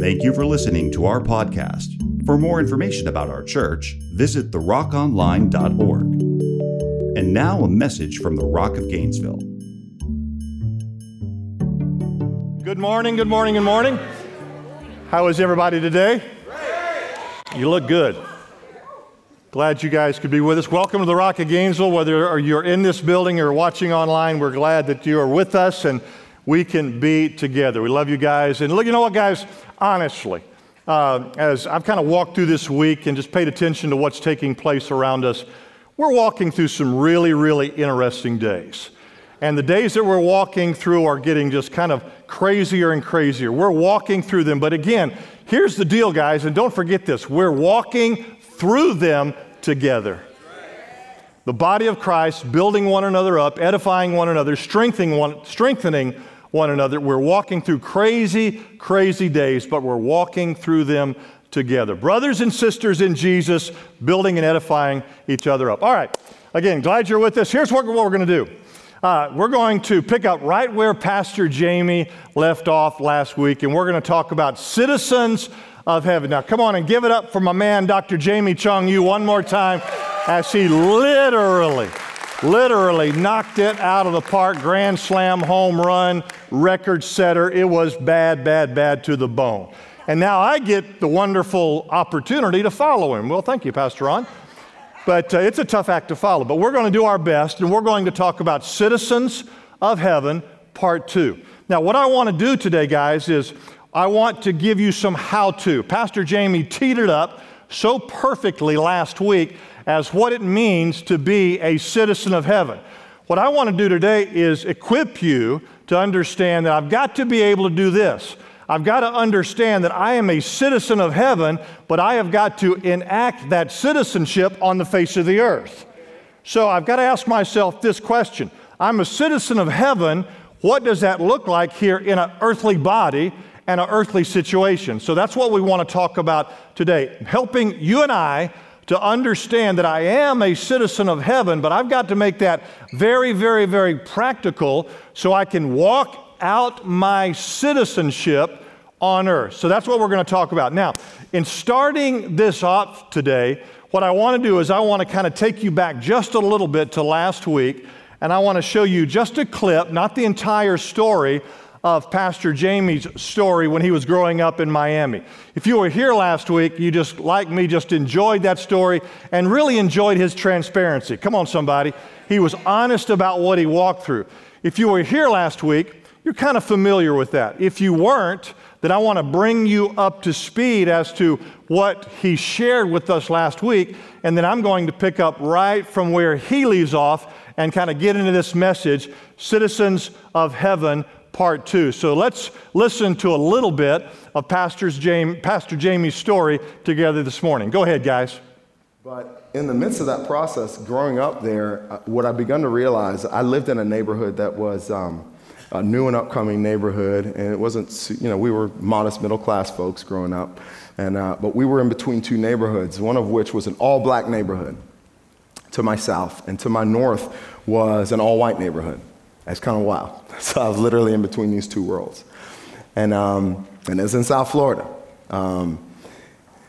Thank you for listening to our podcast. For more information about our church, visit therockonline.org. And now a message from the Rock of Gainesville. Good morning, good morning, good morning. How is everybody today? You look good. Glad you guys could be with us. Welcome to the Rock of Gainesville. Whether you're in this building or watching online, we're glad that you are with us and we can be together. We love you guys. And look, you know what, guys? Honestly, uh, as I've kind of walked through this week and just paid attention to what's taking place around us, we're walking through some really, really interesting days. And the days that we're walking through are getting just kind of crazier and crazier. We're walking through them. But again, here's the deal, guys, and don't forget this we're walking through them together. The body of Christ, building one another up, edifying one another, strengthening one, strengthening one another. We're walking through crazy, crazy days, but we're walking through them together. Brothers and sisters in Jesus, building and edifying each other up. All right, again, glad you're with us. Here's what, what we're going to do. Uh, we're going to pick up right where Pastor Jamie left off last week, and we're going to talk about citizens of heaven. Now, come on and give it up for my man, Dr. Jamie Chung Yu one more time as he literally, literally knocked it out of the park. Grand slam, home run, record setter. It was bad, bad, bad to the bone. And now I get the wonderful opportunity to follow him. Well, thank you, Pastor Ron. But uh, it's a tough act to follow. But we're going to do our best, and we're going to talk about citizens of heaven, part two. Now, what I want to do today, guys, is I want to give you some how to. Pastor Jamie teed it up so perfectly last week as what it means to be a citizen of heaven. What I want to do today is equip you to understand that I've got to be able to do this. I've got to understand that I am a citizen of heaven, but I have got to enact that citizenship on the face of the earth. So I've got to ask myself this question I'm a citizen of heaven. What does that look like here in an earthly body and an earthly situation? So that's what we want to talk about today, helping you and I to understand that I am a citizen of heaven, but I've got to make that very, very, very practical so I can walk out my citizenship on earth. So that's what we're going to talk about. Now, in starting this off today, what I want to do is I want to kind of take you back just a little bit to last week, and I want to show you just a clip, not the entire story, of Pastor Jamie's story when he was growing up in Miami. If you were here last week, you just, like me, just enjoyed that story and really enjoyed his transparency. Come on, somebody. He was honest about what he walked through. If you were here last week, you're kind of familiar with that. If you weren't, then I want to bring you up to speed as to what he shared with us last week, and then I'm going to pick up right from where he leaves off and kind of get into this message Citizens of Heaven, Part 2. So let's listen to a little bit of Pastor's James, Pastor Jamie's story together this morning. Go ahead, guys. But in the midst of that process, growing up there, uh, what I begun to realize, I lived in a neighborhood that was. Um, a new and upcoming neighborhood, and it wasn't, you know, we were modest middle class folks growing up, and, uh, but we were in between two neighborhoods, one of which was an all black neighborhood to my south, and to my north was an all white neighborhood. That's kind of wild. So I was literally in between these two worlds. And, um, and it's in South Florida. Um,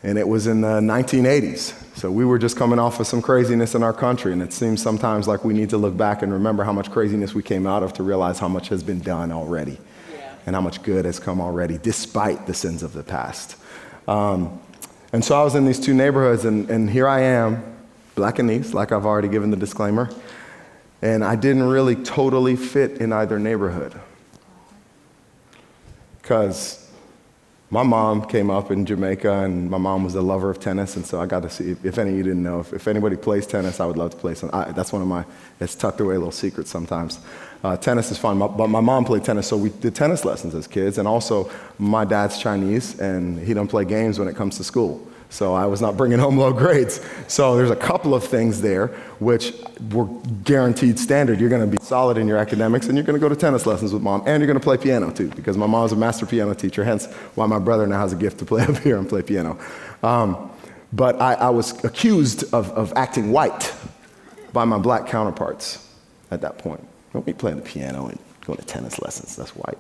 and it was in the 1980s. So we were just coming off of some craziness in our country, and it seems sometimes like we need to look back and remember how much craziness we came out of to realize how much has been done already yeah. and how much good has come already, despite the sins of the past. Um, and so I was in these two neighborhoods, and, and here I am, black and East, like I've already given the disclaimer, and I didn't really totally fit in either neighborhood. Because my mom came up in Jamaica, and my mom was a lover of tennis, and so I got to see. If any of you didn't know, if, if anybody plays tennis, I would love to play some. I, that's one of my. It's tucked away little secrets sometimes. Uh, tennis is fun, but my mom played tennis, so we did tennis lessons as kids, and also my dad's Chinese, and he don't play games when it comes to school. So I was not bringing home low grades. So there's a couple of things there which were guaranteed standard. You're going to be solid in your academics and you're going to go to tennis lessons with mom and you're going to play piano too because my mom's a master piano teacher, hence why my brother now has a gift to play up here and play piano. Um, but I, I was accused of, of acting white by my black counterparts at that point. Don't be playing the piano and going to tennis lessons, that's white.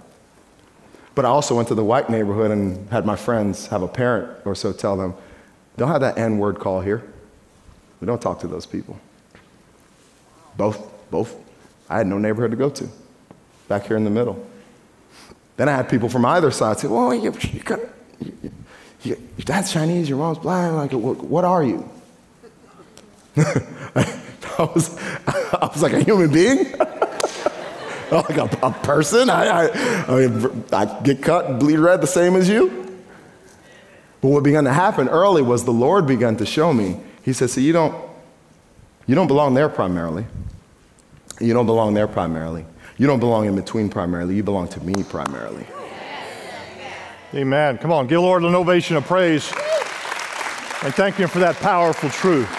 But I also went to the white neighborhood and had my friends have a parent or so tell them, don't have that N word call here. We don't talk to those people. Both, both. I had no neighborhood to go to back here in the middle. Then I had people from either side say, well, you, you, got, you, you, your dad's Chinese, your mom's black. Like, what, what are you? I, was, I was like a human being. like a, a person. I, I, I, mean, I get cut and bleed red the same as you. But what began to happen early was the Lord began to show me. He said, "See, you don't, you don't belong there primarily. You don't belong there primarily. You don't belong in between primarily. You belong to me primarily." Amen. Come on, give Lord an ovation of praise and thank Him for that powerful truth.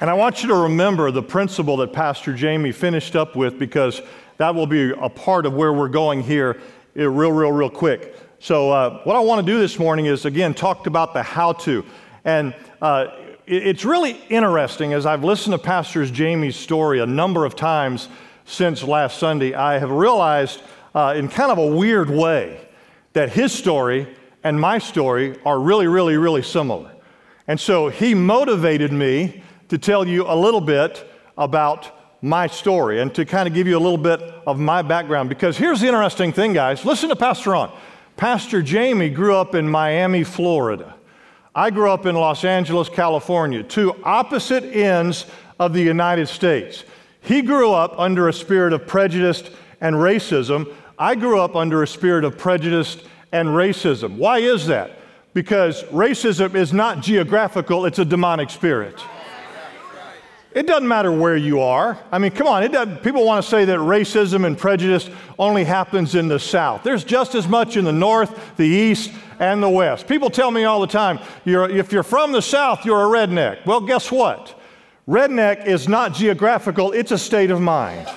And I want you to remember the principle that Pastor Jamie finished up with because that will be a part of where we're going here eh, real, real, real quick. So, uh, what I want to do this morning is again talk about the how to. And uh, it's really interesting as I've listened to Pastor Jamie's story a number of times since last Sunday, I have realized uh, in kind of a weird way that his story and my story are really, really, really similar. And so he motivated me to tell you a little bit about my story and to kind of give you a little bit of my background. Because here's the interesting thing, guys. Listen to Pastor Ron. Pastor Jamie grew up in Miami, Florida. I grew up in Los Angeles, California, two opposite ends of the United States. He grew up under a spirit of prejudice and racism. I grew up under a spirit of prejudice and racism. Why is that? Because racism is not geographical, it's a demonic spirit. It doesn't matter where you are. I mean, come on, it people want to say that racism and prejudice only happens in the South. There's just as much in the North, the East, and the West. People tell me all the time, you're, if you're from the South, you're a redneck. Well, guess what? Redneck is not geographical, it's a state of mind.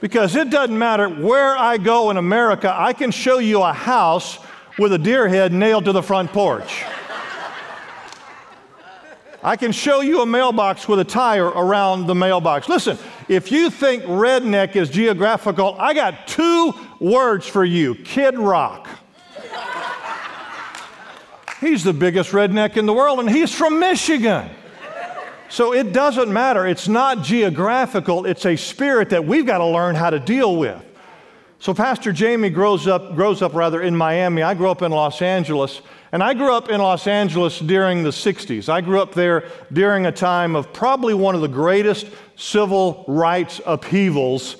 because it doesn't matter where I go in America, I can show you a house with a deer head nailed to the front porch. I can show you a mailbox with a tire around the mailbox. Listen, if you think redneck is geographical, I got two words for you Kid Rock. He's the biggest redneck in the world, and he's from Michigan. So it doesn't matter. It's not geographical, it's a spirit that we've got to learn how to deal with. So Pastor Jamie grows up, grows up rather in Miami. I grew up in Los Angeles. And I grew up in Los Angeles during the 60s. I grew up there during a time of probably one of the greatest civil rights upheavals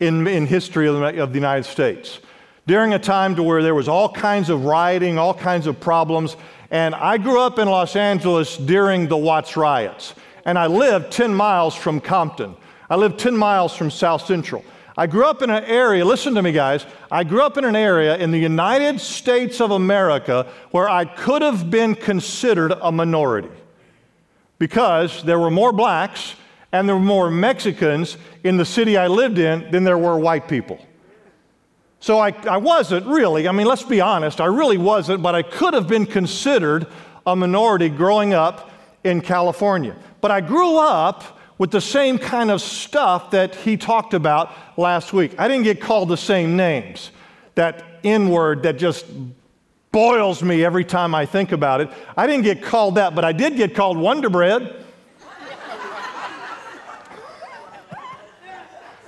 in, in history of the, of the United States. During a time to where there was all kinds of rioting, all kinds of problems. And I grew up in Los Angeles during the Watts riots. And I lived 10 miles from Compton. I lived 10 miles from South Central. I grew up in an area, listen to me, guys. I grew up in an area in the United States of America where I could have been considered a minority because there were more blacks and there were more Mexicans in the city I lived in than there were white people. So I, I wasn't really, I mean, let's be honest, I really wasn't, but I could have been considered a minority growing up in California. But I grew up with the same kind of stuff that he talked about last week. I didn't get called the same names. That N word that just boils me every time I think about it. I didn't get called that, but I did get called Wonder Bread.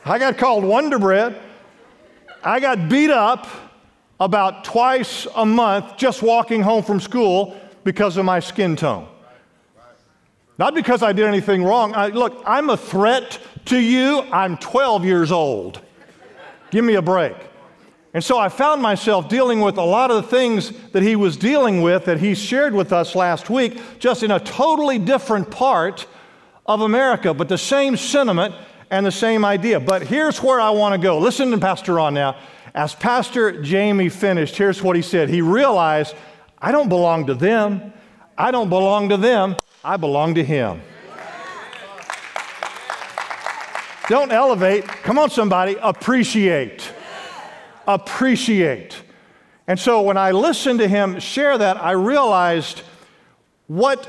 I got called Wonder Bread. I got beat up about twice a month just walking home from school because of my skin tone. Not because I did anything wrong. I, look, I'm a threat to you. I'm 12 years old. Give me a break. And so I found myself dealing with a lot of the things that he was dealing with that he shared with us last week, just in a totally different part of America, but the same sentiment and the same idea. But here's where I want to go. Listen to Pastor Ron now. As Pastor Jamie finished, here's what he said. He realized, I don't belong to them. I don't belong to them. I belong to Him. Don't elevate. Come on, somebody. Appreciate. Appreciate. And so when I listened to him share that, I realized what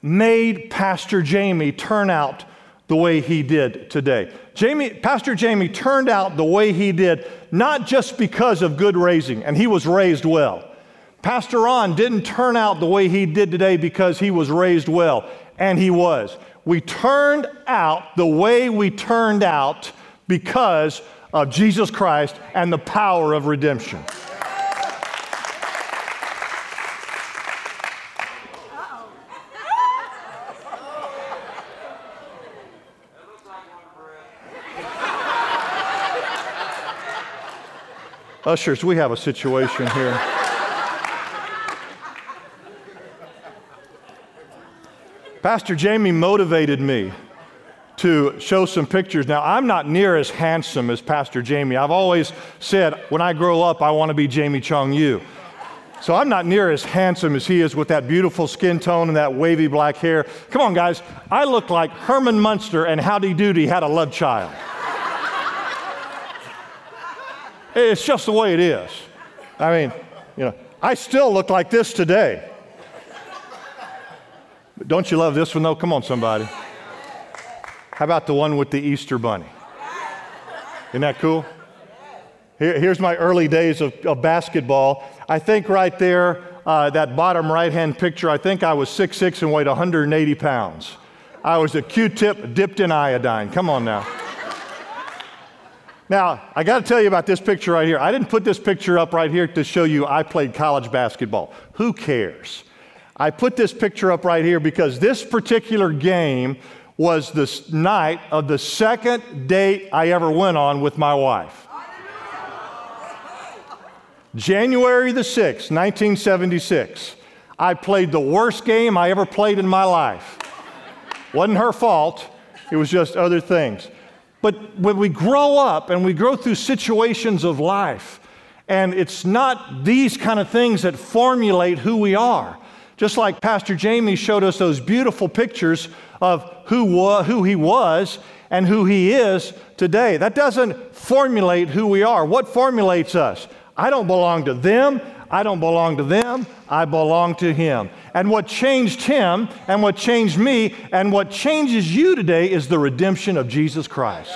made Pastor Jamie turn out the way he did today. Jamie, Pastor Jamie turned out the way he did, not just because of good raising, and he was raised well. Pastor Ron didn't turn out the way he did today because he was raised well, and he was. We turned out the way we turned out because of Jesus Christ and the power of redemption. Ushers, we have a situation here. Pastor Jamie motivated me to show some pictures. Now, I'm not near as handsome as Pastor Jamie. I've always said, when I grow up, I want to be Jamie Chung Yu. So I'm not near as handsome as he is with that beautiful skin tone and that wavy black hair. Come on, guys. I look like Herman Munster and Howdy Doody had a love child. It's just the way it is. I mean, you know, I still look like this today. But don't you love this one though? Come on, somebody. How about the one with the Easter bunny? Isn't that cool? Here, here's my early days of, of, basketball. I think right there, uh, that bottom right hand picture, I think I was 6'6 and weighed 180 pounds. I was a Q tip dipped in iodine. Come on now. Now, I got to tell you about this picture right here. I didn't put this picture up right here to show you I played college basketball. Who cares? I put this picture up right here because this particular game was the night of the second date I ever went on with my wife. January the 6th, 1976. I played the worst game I ever played in my life. Wasn't her fault, it was just other things. But when we grow up and we grow through situations of life, and it's not these kind of things that formulate who we are. Just like Pastor Jamie showed us those beautiful pictures of who, wa- who he was and who he is today. That doesn't formulate who we are. What formulates us? I don't belong to them. I don't belong to them, I belong to Him. And what changed Him and what changed me and what changes you today is the redemption of Jesus Christ.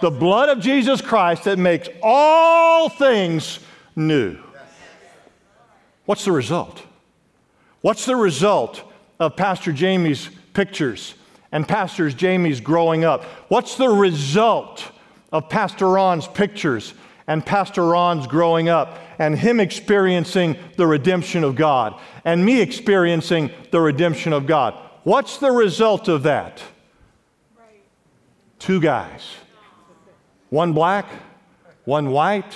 The blood of Jesus Christ that makes all things new. What's the result? What's the result of Pastor Jamie's pictures and Pastor Jamie's growing up? What's the result of Pastor Ron's pictures and Pastor Ron's growing up and him experiencing the redemption of God and me experiencing the redemption of God. What's the result of that? Two guys. One black, one white,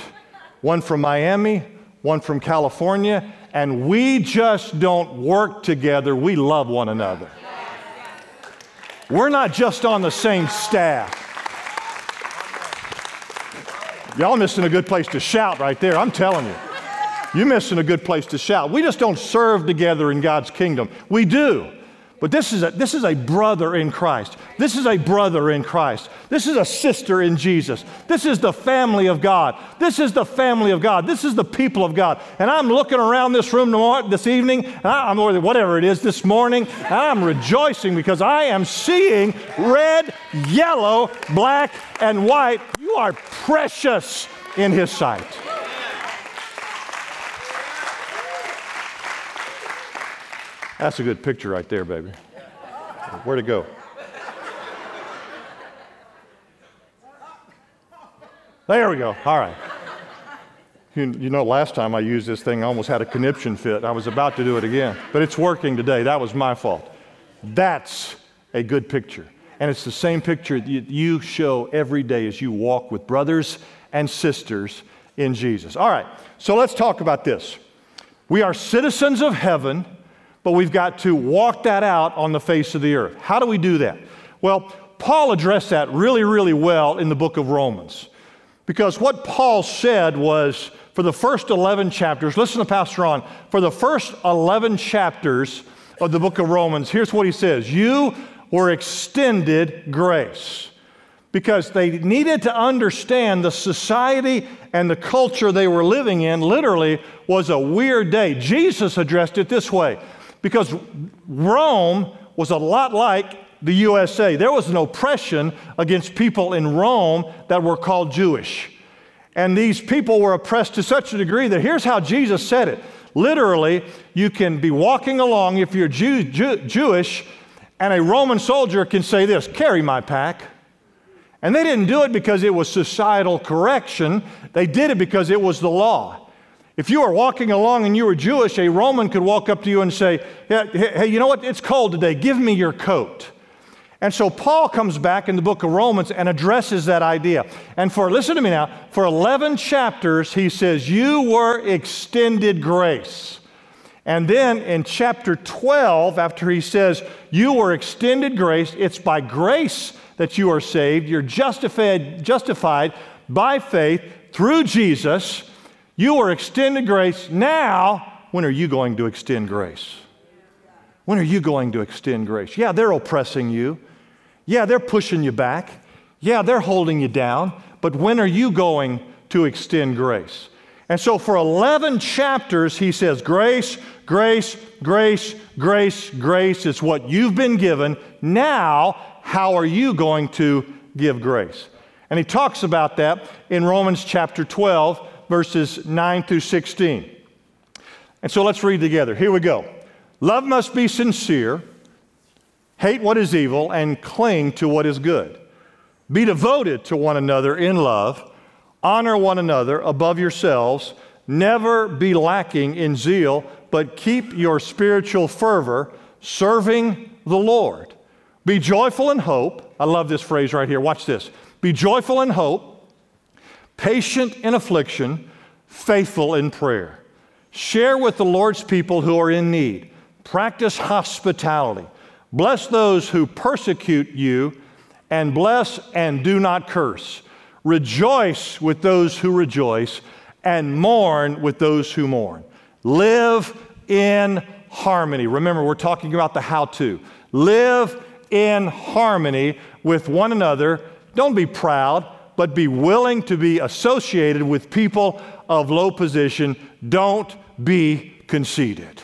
one from Miami, one from California, and we just don't work together. We love one another. We're not just on the same staff. Y'all missing a good place to shout right there. I'm telling you. You're missing a good place to shout. We just don't serve together in God's kingdom. We do. But this is, a, this is a brother in Christ. This is a brother in Christ. This is a sister in Jesus. This is the family of God. This is the family of God. This is the people of God. And I'm looking around this room this evening, I'm, or whatever it is this morning, and I'm rejoicing because I am seeing red, yellow, black, and white. You are precious in His sight. That's a good picture right there, baby. Where'd it go? There we go. All right. You, you, know, last time I used this thing, I almost had a conniption fit. I was about to do it again, but it's working today. That was my fault. That's a good picture. And it's the same picture that you show every day as you walk with brothers and sisters in Jesus. All right, so let's talk about this. We are citizens of heaven but we've got to walk that out on the face of the earth. How do we do that? Well, Paul addressed that really, really well in the book of Romans. Because what Paul said was for the first 11 chapters, listen to Pastor Ron, for the first 11 chapters of the book of Romans, here's what he says You were extended grace. Because they needed to understand the society and the culture they were living in literally was a weird day. Jesus addressed it this way because Rome was a lot like the USA. There was an oppression against people in Rome that were called Jewish. And these people were oppressed to such a degree that here's how Jesus said it. Literally, you can be walking along if you're Jew, Jew, Jewish, and a Roman soldier can say this carry my pack. And they didn't do it because it was societal correction, they did it because it was the law. If you were walking along and you were Jewish, a Roman could walk up to you and say, Hey, you know what? It's cold today. Give me your coat. And so Paul comes back in the book of Romans and addresses that idea. And for, listen to me now, for 11 chapters, he says, You were extended grace. And then in chapter 12, after he says, You were extended grace, it's by grace that you are saved. You're justified, justified by faith through Jesus. You are extended grace. Now, when are you going to extend grace? When are you going to extend grace? Yeah, they're oppressing you. Yeah, they're pushing you back. Yeah, they're holding you down. But when are you going to extend grace? And so for 11 chapters, he says, Grace, grace, grace, grace, grace is what you've been given. Now, how are you going to give grace? And he talks about that in Romans chapter 12, verses 9 through 16. And so let's read together. Here we go. Love must be sincere. Hate what is evil and cling to what is good. Be devoted to one another in love. Honor one another above yourselves. Never be lacking in zeal, but keep your spiritual fervor serving the Lord. Be joyful in hope. I love this phrase right here. Watch this. Be joyful in hope, patient in affliction, faithful in prayer. Share with the Lord's people who are in need. Practice hospitality. Bless those who persecute you, and bless and do not curse. Rejoice with those who rejoice, and mourn with those who mourn. Live in harmony. Remember, we're talking about the how to. Live in harmony with one another. Don't be proud, but be willing to be associated with people of low position. Don't be conceited.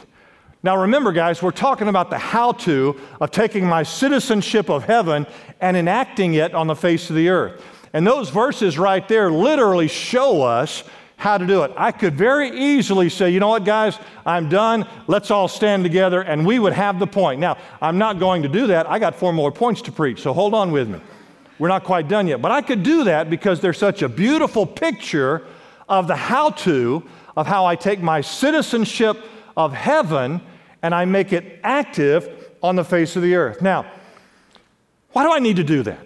Now, remember, guys, we're talking about the how to of taking my citizenship of heaven and enacting it on the face of the earth. And those verses right there literally show us how to do it. I could very easily say, you know what, guys, I'm done. Let's all stand together, and we would have the point. Now, I'm not going to do that. I got four more points to preach, so hold on with me. We're not quite done yet. But I could do that because there's such a beautiful picture of the how to of how I take my citizenship of heaven and I make it active on the face of the earth. Now, why do I need to do that?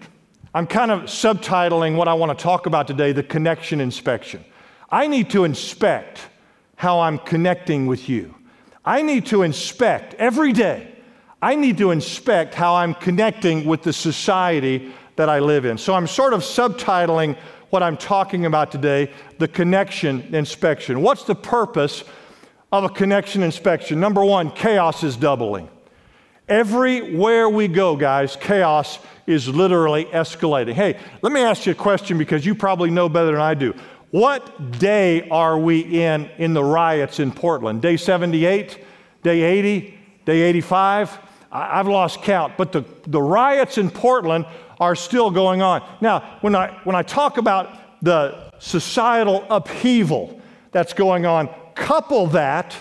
I'm kind of subtitling what I want to talk about today the connection inspection. I need to inspect how I'm connecting with you. I need to inspect every day. I need to inspect how I'm connecting with the society that I live in. So I'm sort of subtitling what I'm talking about today the connection inspection. What's the purpose of a connection inspection. Number one, chaos is doubling. Everywhere we go, guys, chaos is literally escalating. Hey, let me ask you a question because you probably know better than I do. What day are we in in the riots in Portland? Day 78? Day 80? Day 85? I've lost count, but the, the riots in Portland are still going on. Now, when I, when I talk about the societal upheaval that's going on, couple that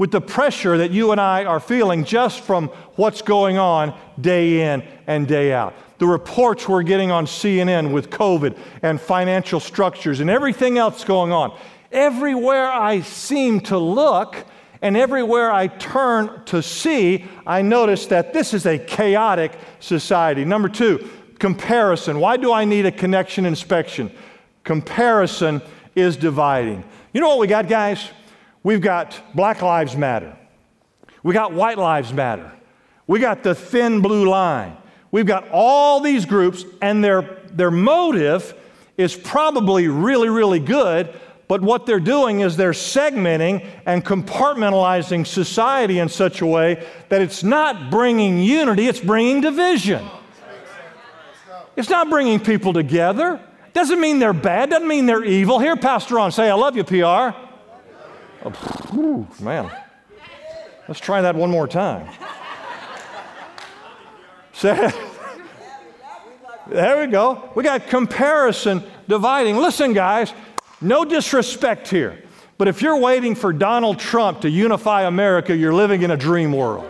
with the pressure that you and I are feeling just from what's going on day in and day out. The reports we're getting on CNN with COVID and financial structures and everything else going on. Everywhere I seem to look and everywhere I turn to see, I notice that this is a chaotic society. Number two, comparison. Why do I need a connection inspection? Comparison is dividing. You know what we got, guys? We've got Black Lives Matter. We got White Lives Matter. We got the thin blue line. We've got all these groups, and their, their motive is probably really, really good, but what they're doing is they're segmenting and compartmentalizing society in such a way that it's not bringing unity, it's bringing division. It's not bringing people together. Doesn't mean they're bad, doesn't mean they're evil. Here, Pastor Ron, say, I love you, PR. Oh, man. Let's try that one more time. Say, There we go. We got comparison dividing. Listen, guys, no disrespect here. But if you're waiting for Donald Trump to unify America, you're living in a dream world.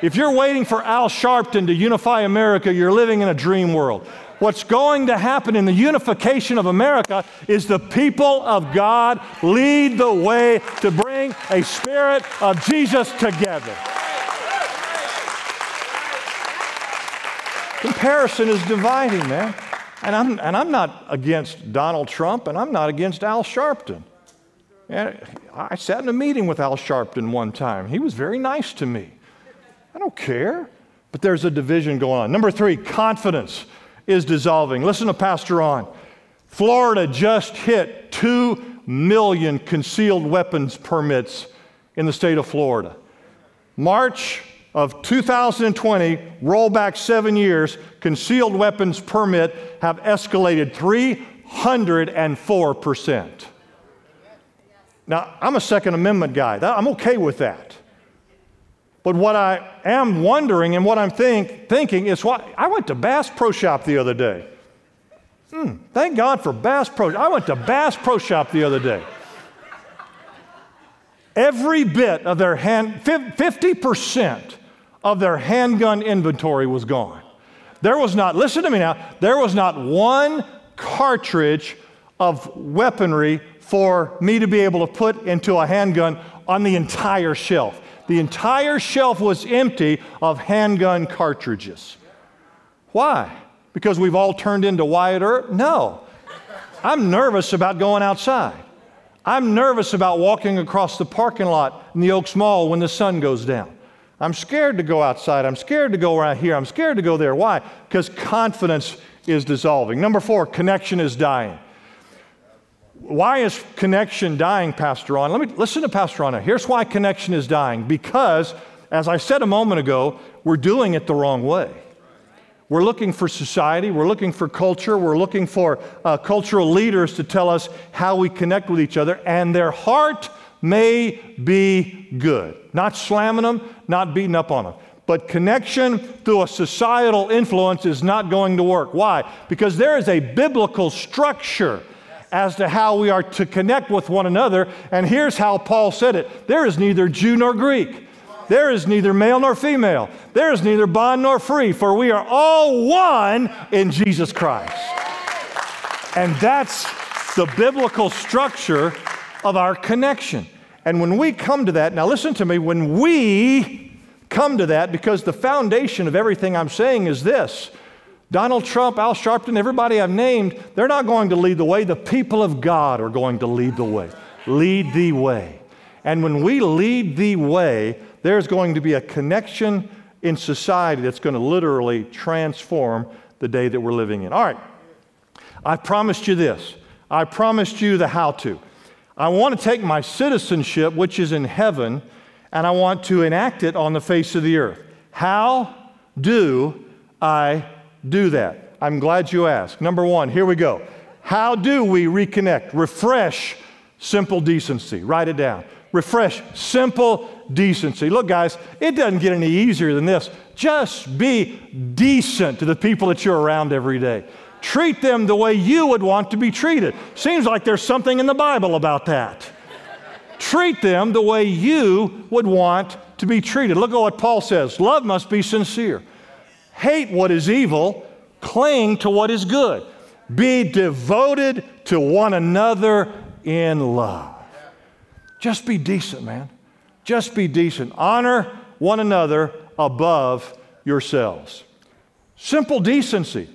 If you're waiting for Al Sharpton to unify America, you're living in a dream world. What's going to happen in the unification of America is the people of God lead the way to bring a spirit of Jesus together. Comparison is dividing, man. And I'm, and I'm not against Donald Trump, and I'm not against Al Sharpton. And I sat in a meeting with Al Sharpton one time. He was very nice to me. I don't care. But there's a division going on. Number three, confidence is dissolving. Listen to Pastor Ron. Florida just hit 2 million concealed weapons permits in the state of Florida. March of 2020, roll back seven years, concealed weapons permit have escalated 304%. Now, I'm a Second Amendment guy. I'm okay with that. But what I am wondering and what I'm think, thinking is why I went to Bass Pro Shop the other day. Hmm, thank God for Bass Pro. I went to Bass Pro Shop the other day. Every bit of their hand, 50% of their handgun inventory was gone. There was not, listen to me now, there was not one cartridge of weaponry for me to be able to put into a handgun on the entire shelf. The entire shelf was empty of handgun cartridges. Why? Because we've all turned into Wyatt Earp? No. I'm nervous about going outside. I'm nervous about walking across the parking lot in the Oaks Mall when the sun goes down. I'm scared to go outside. I'm scared to go around here. I'm scared to go there. Why? Because confidence is dissolving. Number four, connection is dying. Why is connection dying, Pastor Ron? Let me listen to Pastor Ron. Here's why connection is dying. Because, as I said a moment ago, we're doing it the wrong way. We're looking for society, we're looking for culture, we're looking for uh, cultural leaders to tell us how we connect with each other, and their heart may be good. Not slamming them, not beating up on them. But connection through a societal influence is not going to work. Why? Because there is a biblical structure as to how we are to connect with one another. And here's how Paul said it there is neither Jew nor Greek. There is neither male nor female. There is neither bond nor free, for we are all one in Jesus Christ. And that's the biblical structure of our connection. And when we come to that, now listen to me, when we come to that, because the foundation of everything I'm saying is this Donald Trump, Al Sharpton, everybody I've named, they're not going to lead the way. The people of God are going to lead the way. Lead the way. And when we lead the way, there's going to be a connection in society that's going to literally transform the day that we're living in. All right. I promised you this. I promised you the how to. I want to take my citizenship, which is in heaven, and I want to enact it on the face of the earth. How do I do that? I'm glad you asked. Number one, here we go. How do we reconnect? Refresh simple decency. Write it down. Refresh simple decency. Look, guys, it doesn't get any easier than this. Just be decent to the people that you're around every day. Treat them the way you would want to be treated. Seems like there's something in the Bible about that. Treat them the way you would want to be treated. Look at what Paul says love must be sincere. Hate what is evil, cling to what is good. Be devoted to one another in love. Just be decent, man. Just be decent. Honor one another above yourselves. Simple decency.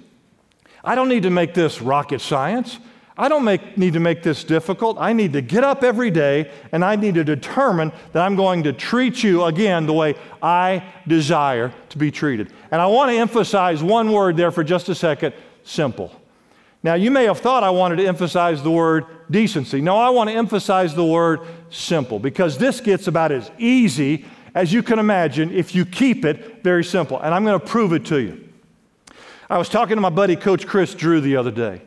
I don't need to make this rocket science. I don't make, need to make this difficult. I need to get up every day and I need to determine that I'm going to treat you again the way I desire to be treated. And I want to emphasize one word there for just a second simple. Now, you may have thought I wanted to emphasize the word decency. No, I want to emphasize the word simple because this gets about as easy as you can imagine if you keep it very simple. And I'm going to prove it to you. I was talking to my buddy, Coach Chris Drew, the other day.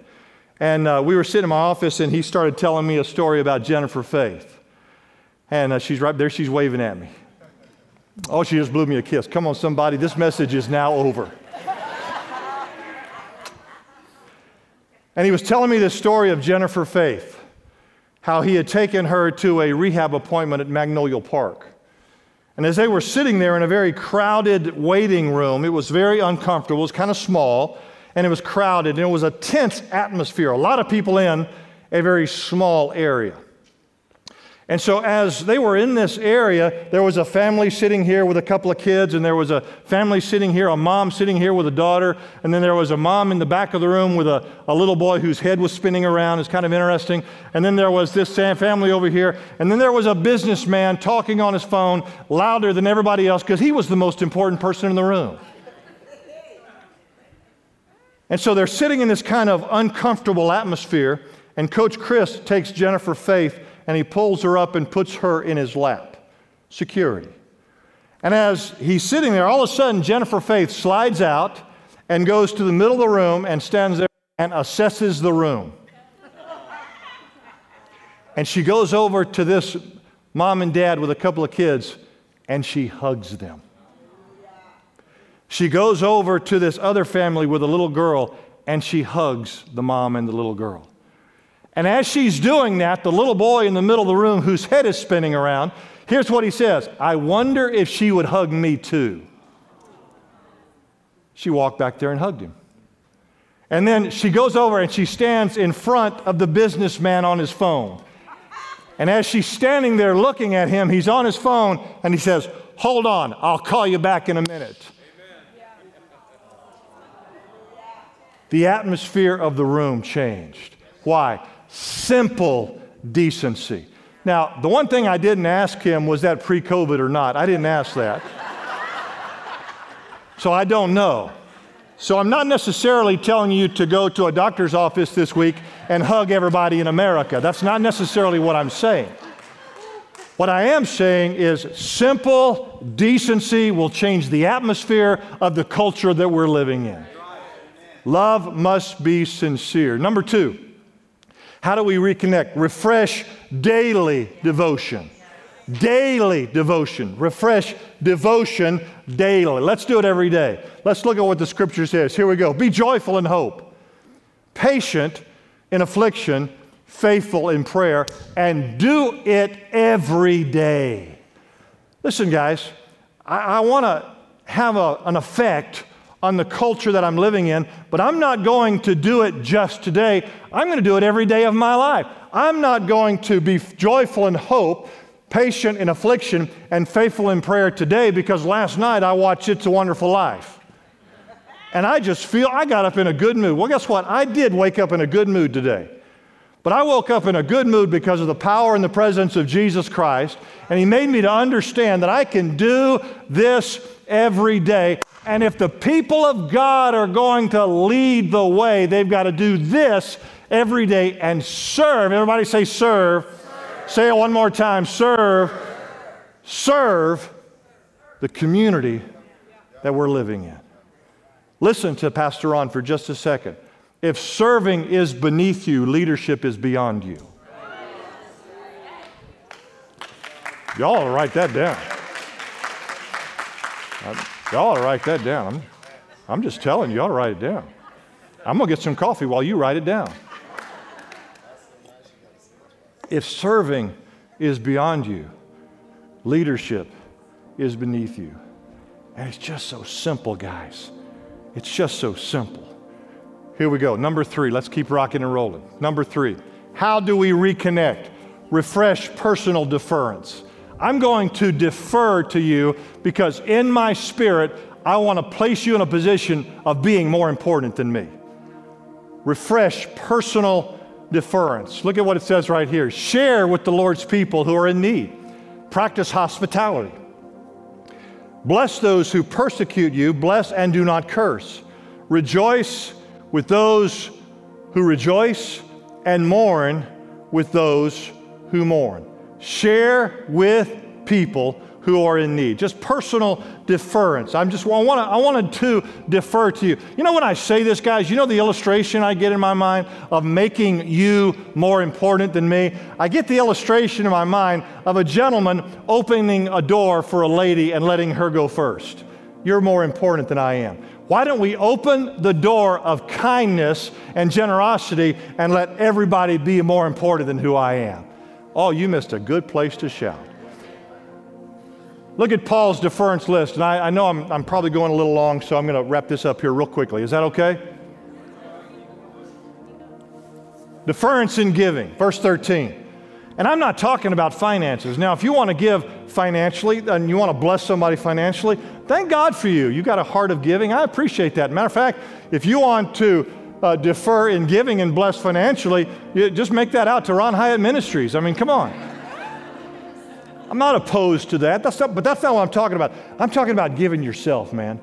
And uh, we were sitting in my office, and he started telling me a story about Jennifer Faith. And uh, she's right there, she's waving at me. Oh, she just blew me a kiss. Come on, somebody, this message is now over. And he was telling me this story of Jennifer Faith, how he had taken her to a rehab appointment at Magnolia Park. And as they were sitting there in a very crowded waiting room, it was very uncomfortable, it was kind of small, and it was crowded, and it was a tense atmosphere. A lot of people in a very small area. And so, as they were in this area, there was a family sitting here with a couple of kids, and there was a family sitting here, a mom sitting here with a daughter, and then there was a mom in the back of the room with a, a little boy whose head was spinning around. It's kind of interesting. And then there was this family over here, and then there was a businessman talking on his phone louder than everybody else because he was the most important person in the room. And so they're sitting in this kind of uncomfortable atmosphere, and Coach Chris takes Jennifer Faith and he pulls her up and puts her in his lap. Security. And as he's sitting there, all of a sudden, Jennifer Faith slides out and goes to the middle of the room and stands there and assesses the room. and she goes over to this mom and dad with a couple of kids and she hugs them. She goes over to this other family with a little girl and she hugs the mom and the little girl. And as she's doing that, the little boy in the middle of the room whose head is spinning around, here's what he says I wonder if she would hug me too. She walked back there and hugged him. And then she goes over and she stands in front of the businessman on his phone. And as she's standing there looking at him, he's on his phone and he says, Hold on, I'll call you back in a minute. The atmosphere of the room changed. Why? simple decency. Now, the one thing I didn't ask him was that pre COVID or not. I didn't ask that. so I don't know. So I'm not necessarily telling you to go to a doctor's office this week and hug everybody in America. That's not necessarily what I'm saying. What I am saying is simple decency will change the atmosphere of the culture that we're living in. Love must be sincere. Number two, how do we reconnect? Refresh daily devotion. Daily devotion. Refresh devotion daily. Let's do it every day. Let's look at what the scripture says. Here we go. Be joyful in hope, patient in affliction, faithful in prayer, and do it every day. Listen, guys, I, I want to have a, an effect on the culture that I'm living in, but I'm not going to do it just today. I'm going to do it every day of my life. I'm not going to be joyful in hope, patient in affliction, and faithful in prayer today because last night I watched It's a Wonderful Life. And I just feel I got up in a good mood. Well, guess what? I did wake up in a good mood today. But I woke up in a good mood because of the power and the presence of Jesus Christ. And He made me to understand that I can do this every day. And if the people of God are going to lead the way, they've got to do this every day and serve. Everybody say, serve. serve. Say it one more time serve. Serve the community that we're living in. Listen to Pastor Ron for just a second. If serving is beneath you, leadership is beyond you. Y'all write that down. Y'all ought to write that down. I'm, I'm just telling you, to write it down. I'm going to get some coffee while you write it down. If serving is beyond you, leadership is beneath you. And it's just so simple, guys. It's just so simple. Here we go. Number three, let's keep rocking and rolling. Number three, how do we reconnect? Refresh personal deference. I'm going to defer to you because in my spirit, I want to place you in a position of being more important than me. Refresh personal deference. Look at what it says right here. Share with the Lord's people who are in need. Practice hospitality. Bless those who persecute you. Bless and do not curse. Rejoice with those who rejoice and mourn with those who mourn. Share with people who are in need. Just personal deference. I'm just I want to I wanted to defer to you. You know when I say this guys, you know the illustration I get in my mind of making you more important than me? I get the illustration in my mind of a gentleman opening a door for a lady and letting her go first. You're more important than I am. Why don't we open the door of kindness and generosity and let everybody be more important than who I am? Oh, you missed a good place to shout. Look at Paul's deference list, and I, I know I'm, I'm probably going a little long, so I'm going to wrap this up here real quickly. Is that okay? Deference in giving, verse 13. And I'm not talking about finances. Now, if you want to give financially and you want to bless somebody financially, thank God for you. You've got a heart of giving. I appreciate that. Matter of fact, if you want to uh, defer in giving and bless financially, just make that out to Ron Hyatt Ministries. I mean, come on. I'm not opposed to that, that's not, but that's not what I'm talking about. I'm talking about giving yourself, man.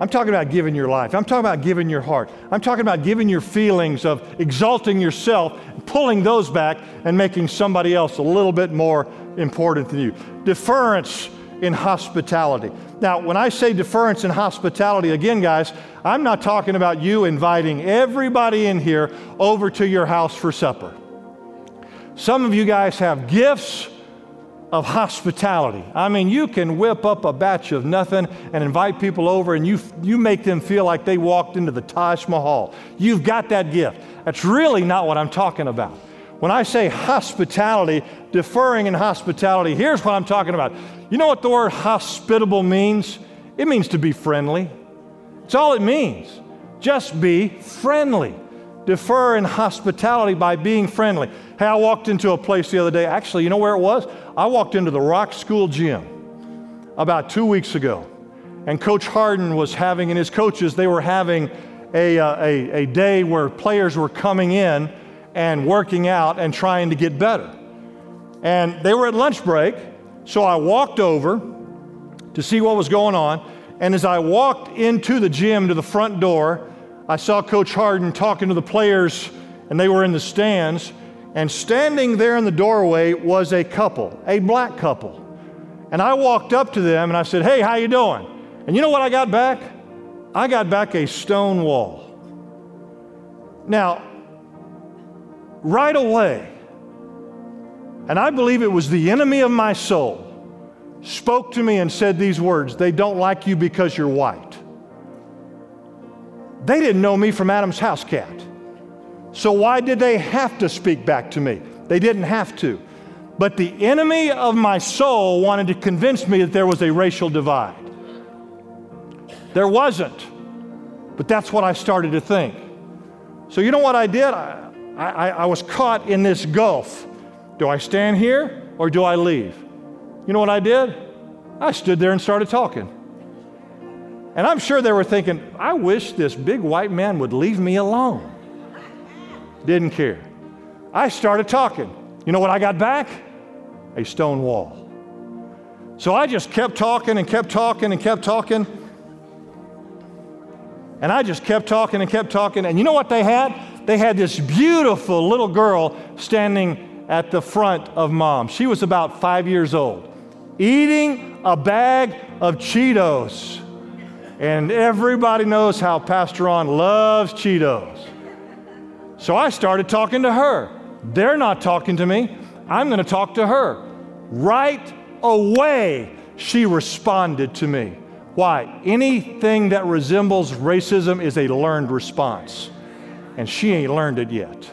I'm talking about giving your life. I'm talking about giving your heart. I'm talking about giving your feelings of exalting yourself, pulling those back, and making somebody else a little bit more important than you. Deference in hospitality. Now, when I say deference in hospitality, again, guys, I'm not talking about you inviting everybody in here over to your house for supper. Some of you guys have gifts of hospitality. I mean, you can whip up a batch of nothing and invite people over, and you, you make them feel like they walked into the Taj Mahal. You've got that gift. That's really not what I'm talking about. When I say hospitality, deferring in hospitality, here's what I'm talking about. You know what the word hospitable means? It means to be friendly. It's all it means. Just be friendly. Defer in hospitality by being friendly. Hey, I walked into a place the other day. Actually, you know where it was? I walked into the Rock School gym about two weeks ago. And Coach Harden was having, and his coaches, they were having a, uh, a, a day where players were coming in and working out and trying to get better. And they were at lunch break, so I walked over to see what was going on. And as I walked into the gym to the front door, I saw Coach Harden talking to the players, and they were in the stands. And standing there in the doorway was a couple, a black couple. And I walked up to them and I said, "Hey, how you doing?" And you know what I got back? I got back a stone wall. Now, right away, and I believe it was the enemy of my soul, spoke to me and said these words They don't like you because you're white. They didn't know me from Adam's house cat. So why did they have to speak back to me? They didn't have to. But the enemy of my soul wanted to convince me that there was a racial divide. There wasn't. But that's what I started to think. So, you know what I did? I, I, I was caught in this gulf. Do I stand here or do I leave? You know what I did? I stood there and started talking. And I'm sure they were thinking, I wish this big white man would leave me alone. Didn't care. I started talking. You know what I got back? A stone wall. So I just kept talking and kept talking and kept talking. And I just kept talking and kept talking. And you know what they had? They had this beautiful little girl standing at the front of mom. She was about five years old, eating a bag of Cheetos. And everybody knows how Pastor Ron loves Cheetos. So I started talking to her. They're not talking to me. I'm going to talk to her. Right away, she responded to me. Why? Anything that resembles racism is a learned response. And she ain't learned it yet.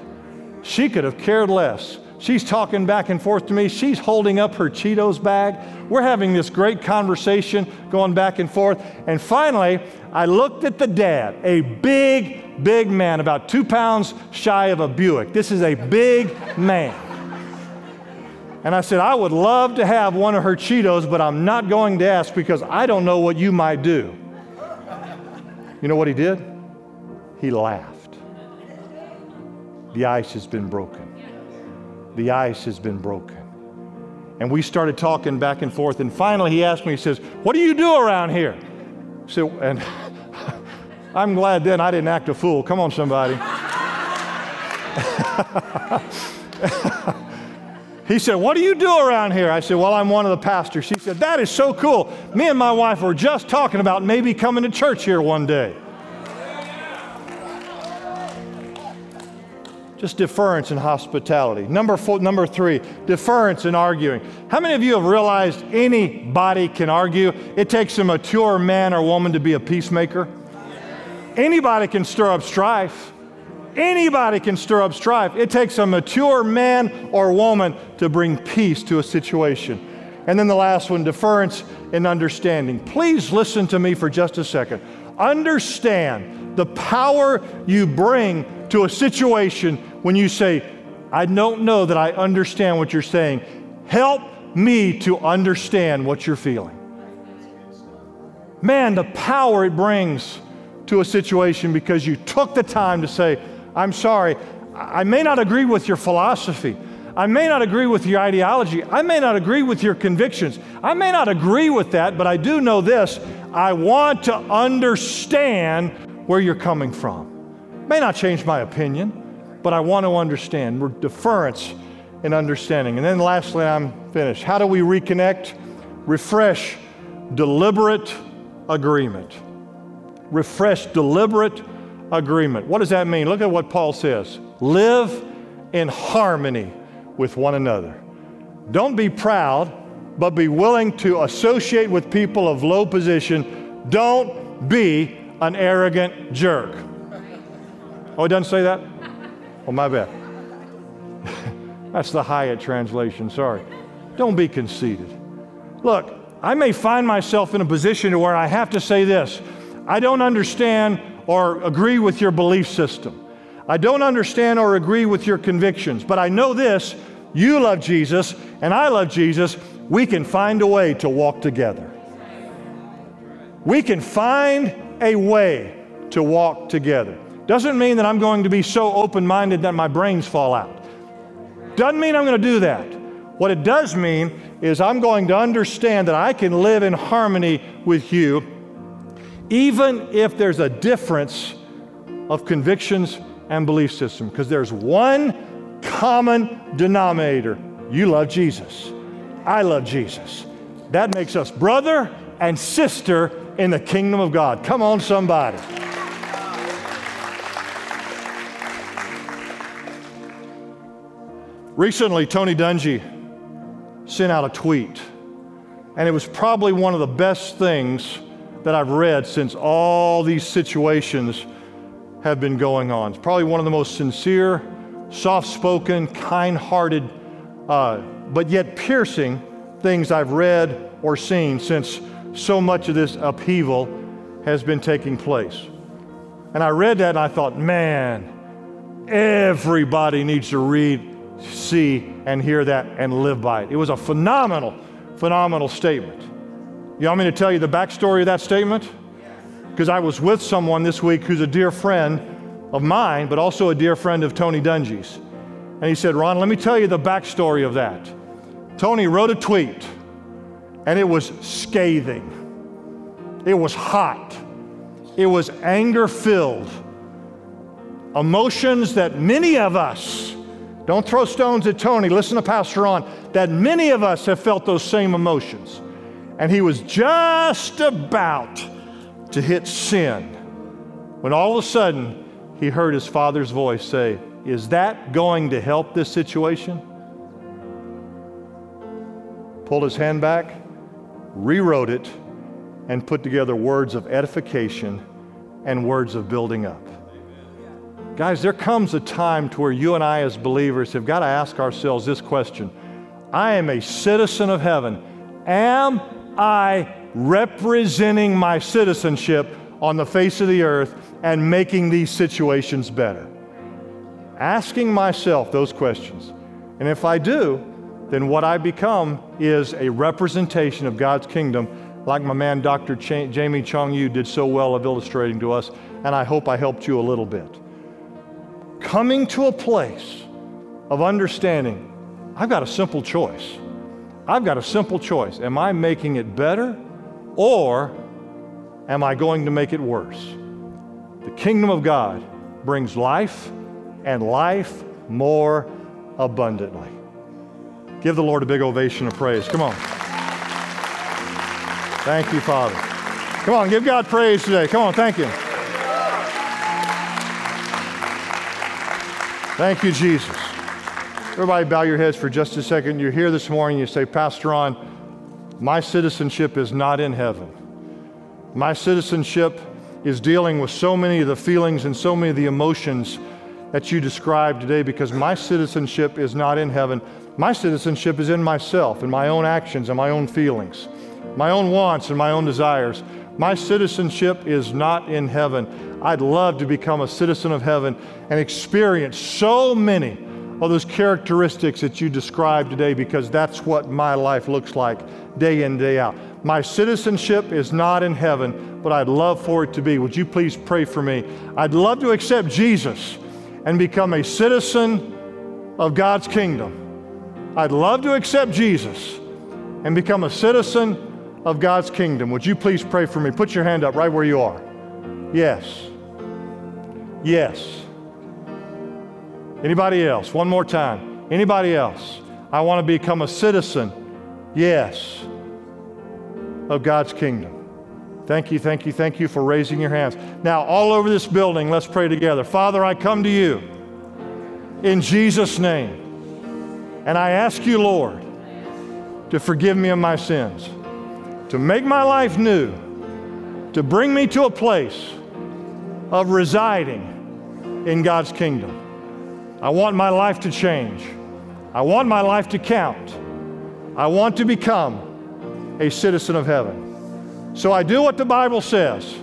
She could have cared less. She's talking back and forth to me. She's holding up her Cheetos bag. We're having this great conversation going back and forth. And finally, I looked at the dad, a big, big man, about two pounds shy of a Buick. This is a big man. And I said, I would love to have one of her Cheetos, but I'm not going to ask because I don't know what you might do. You know what he did? He laughed. The ice has been broken the ice has been broken. And we started talking back and forth. And finally, he asked me, he says, What do you do around here? So, and I'm glad then I didn't act a fool. Come on, somebody. he said, What do you do around here? I said, Well, I'm one of the pastors. She said, That is so cool. Me and my wife were just talking about maybe coming to church here one day. Just deference and hospitality. Number four, number three, deference and arguing. How many of you have realized anybody can argue? It takes a mature man or woman to be a peacemaker. Anybody can stir up strife. Anybody can stir up strife. It takes a mature man or woman to bring peace to a situation. And then the last one deference and understanding. Please listen to me for just a second. Understand the power you bring to a situation when you say, I don't know that I understand what you're saying. Help me to understand what you're feeling. Man, the power it brings to a situation because you took the time to say, I'm sorry, I may not agree with your philosophy. I may not agree with your ideology. I may not agree with your convictions. I may not agree with that, but I do know this. I want to understand where you're coming from. May not change my opinion, but I want to understand. We're deference and understanding. And then lastly, I'm finished. How do we reconnect? Refresh deliberate agreement. Refresh deliberate agreement. What does that mean? Look at what Paul says live in harmony with one another. Don't be proud, but be willing to associate with people of low position. Don't be an arrogant jerk. Oh, it doesn't say that? Oh, my bad. That's the Hyatt translation, sorry. Don't be conceited. Look, I may find myself in a position where I have to say this I don't understand or agree with your belief system. I don't understand or agree with your convictions, but I know this you love Jesus and I love Jesus. We can find a way to walk together. We can find a way to walk together. Doesn't mean that I'm going to be so open minded that my brains fall out. Doesn't mean I'm going to do that. What it does mean is I'm going to understand that I can live in harmony with you even if there's a difference of convictions and belief system, because there's one common denominator. You love Jesus. I love Jesus. That makes us brother and sister in the kingdom of God. Come on, somebody. Recently, Tony Dungy sent out a tweet, and it was probably one of the best things that I've read since all these situations have been going on. It's probably one of the most sincere, soft spoken, kind hearted, uh, but yet piercing things I've read or seen since so much of this upheaval has been taking place. And I read that and I thought, man, everybody needs to read, see, and hear that and live by it. It was a phenomenal, phenomenal statement. You want me to tell you the backstory of that statement? Because I was with someone this week who's a dear friend of mine, but also a dear friend of Tony Dungy's. And he said, Ron, let me tell you the backstory of that. Tony wrote a tweet, and it was scathing. It was hot. It was anger filled. Emotions that many of us, don't throw stones at Tony, listen to Pastor Ron, that many of us have felt those same emotions and he was just about to hit sin when all of a sudden he heard his father's voice say, Is that going to help this situation? Pulled his hand back, rewrote it, and put together words of edification and words of building up. Guys, there comes a time to where you and I, as believers, have got to ask ourselves this question I am a citizen of heaven. Am I representing my citizenship on the face of the earth and making these situations better? Asking myself those questions. And if I do, then what I become is a representation of God's kingdom, like my man Dr. Ch- Jamie Chung Yu did so well of illustrating to us, and I hope I helped you a little bit. Coming to a place of understanding, I've got a simple choice. I've got a simple choice. Am I making it better or am I going to make it worse? The kingdom of God brings life and life more abundantly. Give the Lord a big ovation of praise. Come on. Thank you, Father. Come on, give God praise today. Come on, thank you. Thank you, Jesus. Everybody, bow your heads for just a second. You're here this morning, you say, Pastor Ron, my citizenship is not in heaven. My citizenship is dealing with so many of the feelings and so many of the emotions that you described today because my citizenship is not in heaven. My citizenship is in myself and my own actions and my own feelings, my own wants and my own desires. My citizenship is not in heaven. I'd love to become a citizen of heaven and experience so many of those characteristics that you described today because that's what my life looks like day in, day out. My citizenship is not in heaven, but I'd love for it to be. Would you please pray for me? I'd love to accept Jesus and become a citizen of God's kingdom. I'd love to accept Jesus and become a citizen of God's kingdom. Would you please pray for me? Put your hand up right where you are. Yes. Yes. Anybody else? One more time. Anybody else? I want to become a citizen. Yes. Of God's kingdom. Thank you, thank you, thank you for raising your hands. Now, all over this building, let's pray together. Father, I come to you in Jesus' name. And I ask you, Lord, to forgive me of my sins, to make my life new, to bring me to a place of residing in God's kingdom. I want my life to change. I want my life to count. I want to become a citizen of heaven. So I do what the Bible says.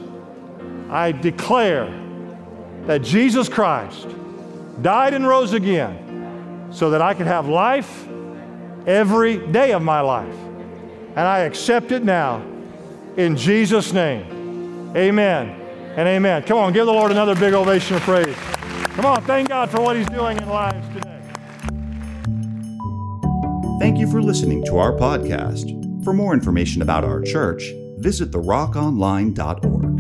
I declare that Jesus Christ died and rose again so that I could have life every day of my life. And I accept it now in Jesus' name. Amen and amen. Come on, give the Lord another big ovation of praise. Come on, thank God for what He's doing in lives today. Thank you for listening to our podcast. For more information about our church, visit therockonline.org.